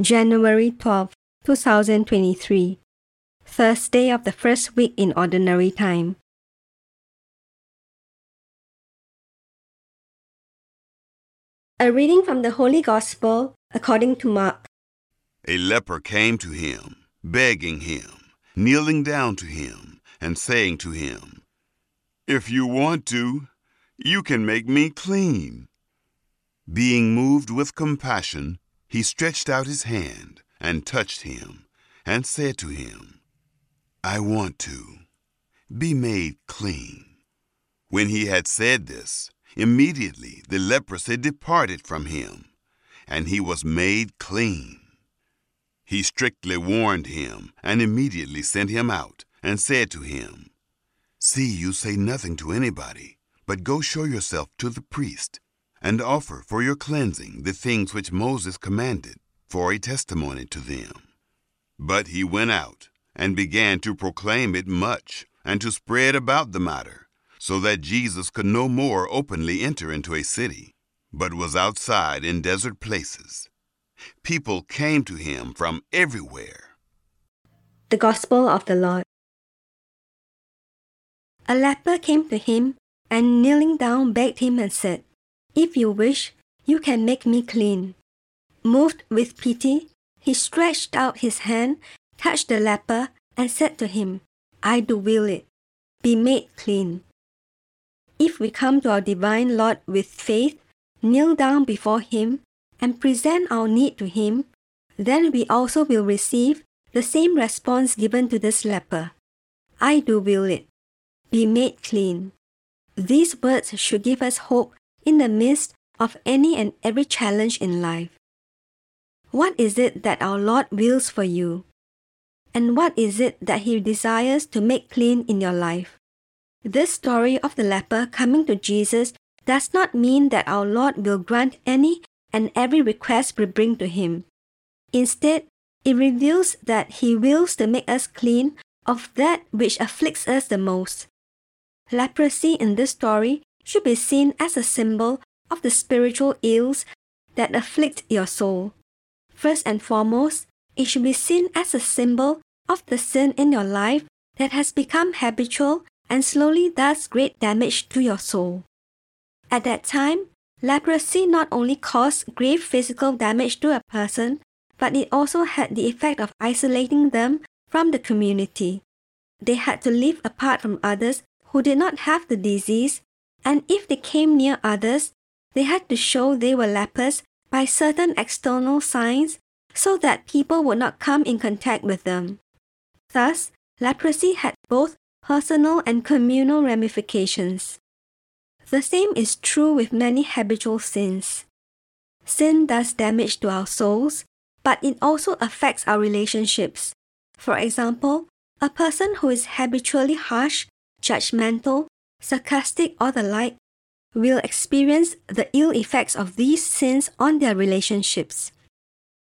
January 12, 2023, Thursday of the first week in Ordinary Time. A reading from the Holy Gospel according to Mark. A leper came to him, begging him, kneeling down to him, and saying to him, If you want to, you can make me clean. Being moved with compassion, he stretched out his hand and touched him, and said to him, I want to. Be made clean. When he had said this, immediately the leprosy departed from him, and he was made clean. He strictly warned him, and immediately sent him out, and said to him, See you say nothing to anybody, but go show yourself to the priest, and offer for your cleansing the things which Moses commanded, for a testimony to them. But he went out, and began to proclaim it much, and to spread about the matter, so that Jesus could no more openly enter into a city, but was outside in desert places. People came to him from everywhere. The Gospel of the Lord. A leper came to him and kneeling down begged him and said, If you wish, you can make me clean. Moved with pity, he stretched out his hand, touched the leper, and said to him, I do will it. Be made clean. If we come to our divine Lord with faith, kneel down before him, and present our need to him, then we also will receive the same response given to this leper I do will it. Be made clean. These words should give us hope in the midst of any and every challenge in life. What is it that our Lord wills for you? And what is it that He desires to make clean in your life? This story of the leper coming to Jesus does not mean that our Lord will grant any and every request we bring to Him. Instead, it reveals that He wills to make us clean of that which afflicts us the most. Leprosy in this story should be seen as a symbol of the spiritual ills that afflict your soul. First and foremost, it should be seen as a symbol of the sin in your life that has become habitual and slowly does great damage to your soul. At that time, leprosy not only caused grave physical damage to a person, but it also had the effect of isolating them from the community. They had to live apart from others who did not have the disease, and if they came near others, they had to show they were lepers by certain external signs so that people would not come in contact with them. Thus, leprosy had both personal and communal ramifications. The same is true with many habitual sins. Sin does damage to our souls, but it also affects our relationships. For example, a person who is habitually harsh judgmental, sarcastic, or the like, will experience the ill effects of these sins on their relationships.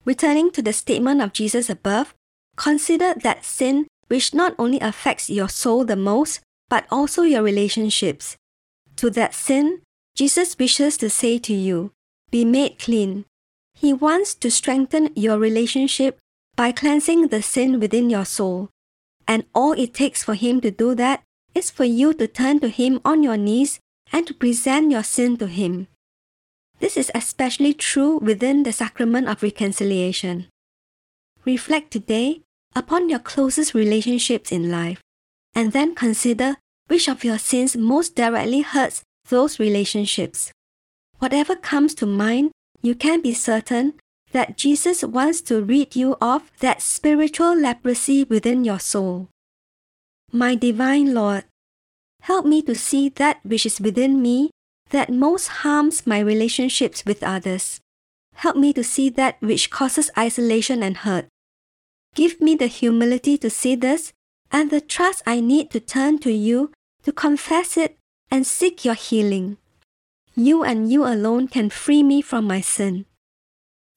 Returning to the statement of Jesus above, consider that sin which not only affects your soul the most, but also your relationships. To that sin, Jesus wishes to say to you, Be made clean. He wants to strengthen your relationship by cleansing the sin within your soul. And all it takes for Him to do that is for you to turn to Him on your knees and to present your sin to Him. This is especially true within the sacrament of reconciliation. Reflect today upon your closest relationships in life, and then consider which of your sins most directly hurts those relationships. Whatever comes to mind, you can be certain that Jesus wants to rid you of that spiritual leprosy within your soul. My divine Lord, help me to see that which is within me that most harms my relationships with others. Help me to see that which causes isolation and hurt. Give me the humility to see this and the trust I need to turn to you to confess it and seek your healing. You and you alone can free me from my sin.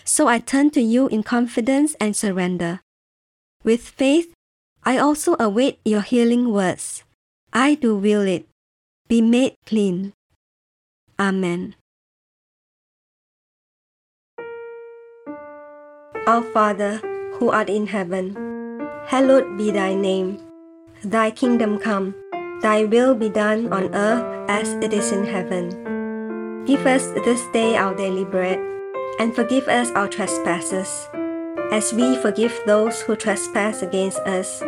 So I turn to you in confidence and surrender. With faith, I also await your healing words. I do will it. Be made clean. Amen. Our Father, who art in heaven, hallowed be thy name. Thy kingdom come, thy will be done on earth as it is in heaven. Give us this day our daily bread, and forgive us our trespasses, as we forgive those who trespass against us.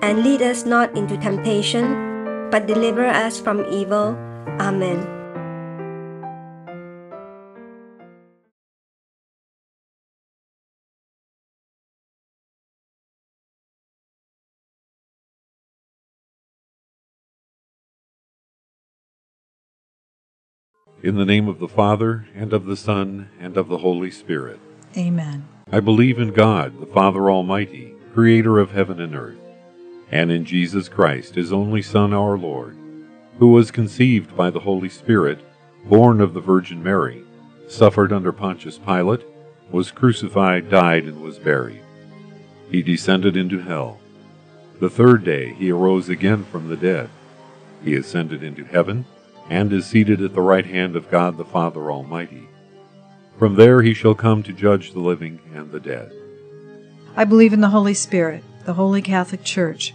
And lead us not into temptation, but deliver us from evil. Amen. In the name of the Father, and of the Son, and of the Holy Spirit. Amen. I believe in God, the Father Almighty, creator of heaven and earth, and in Jesus Christ, his only Son, our Lord, who was conceived by the Holy Spirit, born of the Virgin Mary, suffered under Pontius Pilate, was crucified, died, and was buried. He descended into hell. The third day he arose again from the dead. He ascended into heaven and is seated at the right hand of God the Father Almighty. From there he shall come to judge the living and the dead. I believe in the Holy Spirit, the Holy Catholic Church,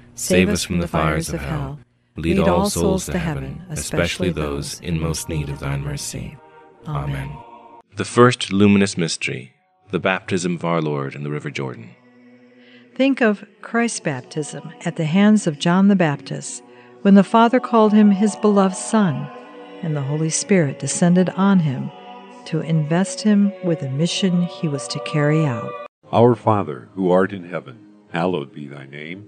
save us from the fires of hell, lead all souls to heaven, especially those in most need of thine mercy. Amen. The first luminous mystery, the baptism of our Lord in the river Jordan. Think of Christ's baptism at the hands of John the Baptist when the Father called him his beloved Son, and the Holy Spirit descended on him to invest him with the mission he was to carry out. Our Father, who art in heaven, hallowed be thy name.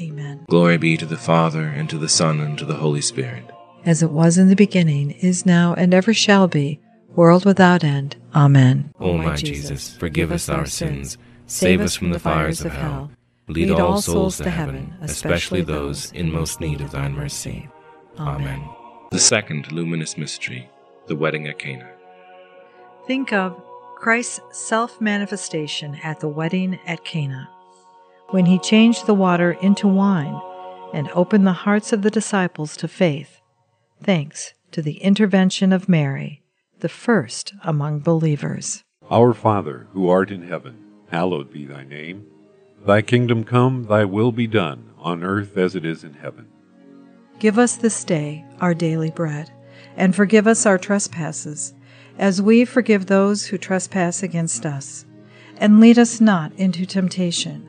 Amen. Glory be to the Father, and to the Son, and to the Holy Spirit. As it was in the beginning, is now, and ever shall be, world without end. Amen. O my Jesus, forgive us our sins, save us from the fires of hell, lead all souls to heaven, especially those in most need of thine mercy. Amen. The second luminous mystery, the wedding at Cana. Think of Christ's self manifestation at the wedding at Cana, when he changed the water into wine and opened the hearts of the disciples to faith, thanks to the intervention of Mary, the first among believers. Our Father, who art in heaven, hallowed be thy name. Thy kingdom come, thy will be done, on earth as it is in heaven. Give us this day our daily bread, and forgive us our trespasses, as we forgive those who trespass against us. And lead us not into temptation,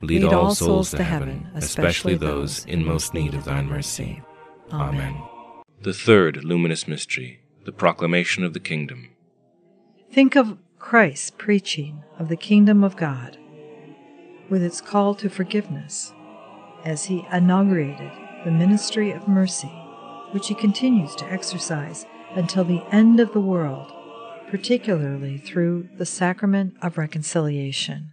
lead all souls to heaven, especially those in most need of thine mercy. Amen. The third luminous mystery, the proclamation of the kingdom. Think of Christ's preaching of the kingdom of God with its call to forgiveness as he inaugurated the ministry of mercy, which he continues to exercise until the end of the world, particularly through the sacrament of reconciliation.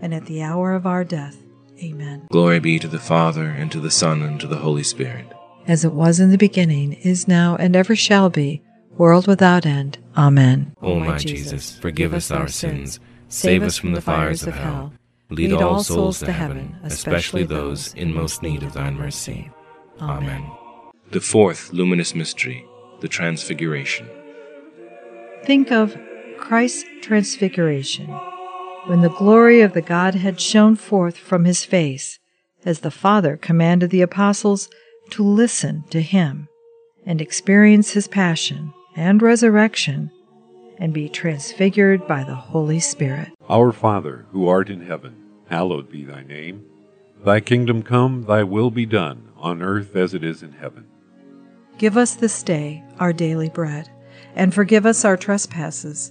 and at the hour of our death. Amen. Glory be to the Father, and to the Son, and to the Holy Spirit. As it was in the beginning, is now, and ever shall be, world without end. Amen. O my Jesus, forgive us our sins, save us from the fires of hell Lead all souls to heaven, especially those in most need of thine mercy. Amen. The fourth luminous mystery, the Transfiguration. Think of Christ's Transfiguration, when the glory of the Godhead shone forth from his face, as the Father commanded the apostles to listen to him and experience his passion and resurrection and be transfigured by the Holy Spirit. Our Father, who art in heaven, hallowed be thy name. Thy kingdom come, thy will be done, on earth as it is in heaven. Give us this day our daily bread, and forgive us our trespasses,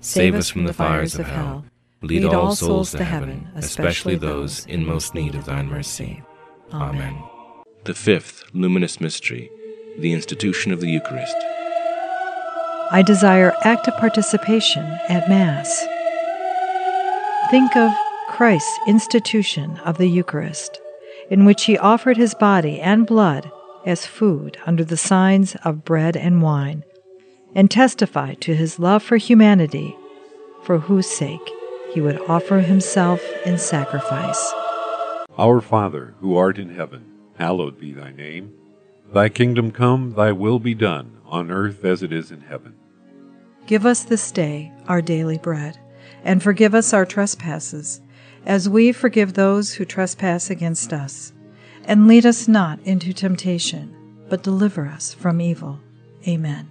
save us from the fires of hell, lead all souls to heaven, especially those in most need of thine mercy. Amen. The fifth luminous mystery, the institution of the Eucharist. I desire active participation at Mass. Think of Christ's institution of the Eucharist, in which he offered his body and blood as food under the signs of bread and wine, and testify to his love for humanity, for whose sake he would offer himself in sacrifice. Our Father, who art in heaven, hallowed be thy name. Thy kingdom come, thy will be done, on earth as it is in heaven. Give us this day our daily bread, and forgive us our trespasses, as we forgive those who trespass against us. And lead us not into temptation, but deliver us from evil. Amen.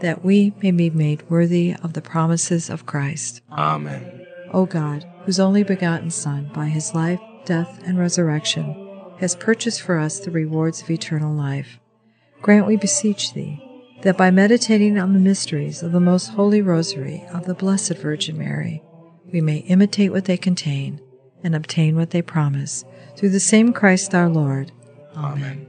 that we may be made worthy of the promises of Christ. Amen. O God, whose only begotten Son, by his life, death, and resurrection, has purchased for us the rewards of eternal life, grant, we beseech thee, that by meditating on the mysteries of the most holy rosary of the Blessed Virgin Mary, we may imitate what they contain and obtain what they promise, through the same Christ our Lord. Amen.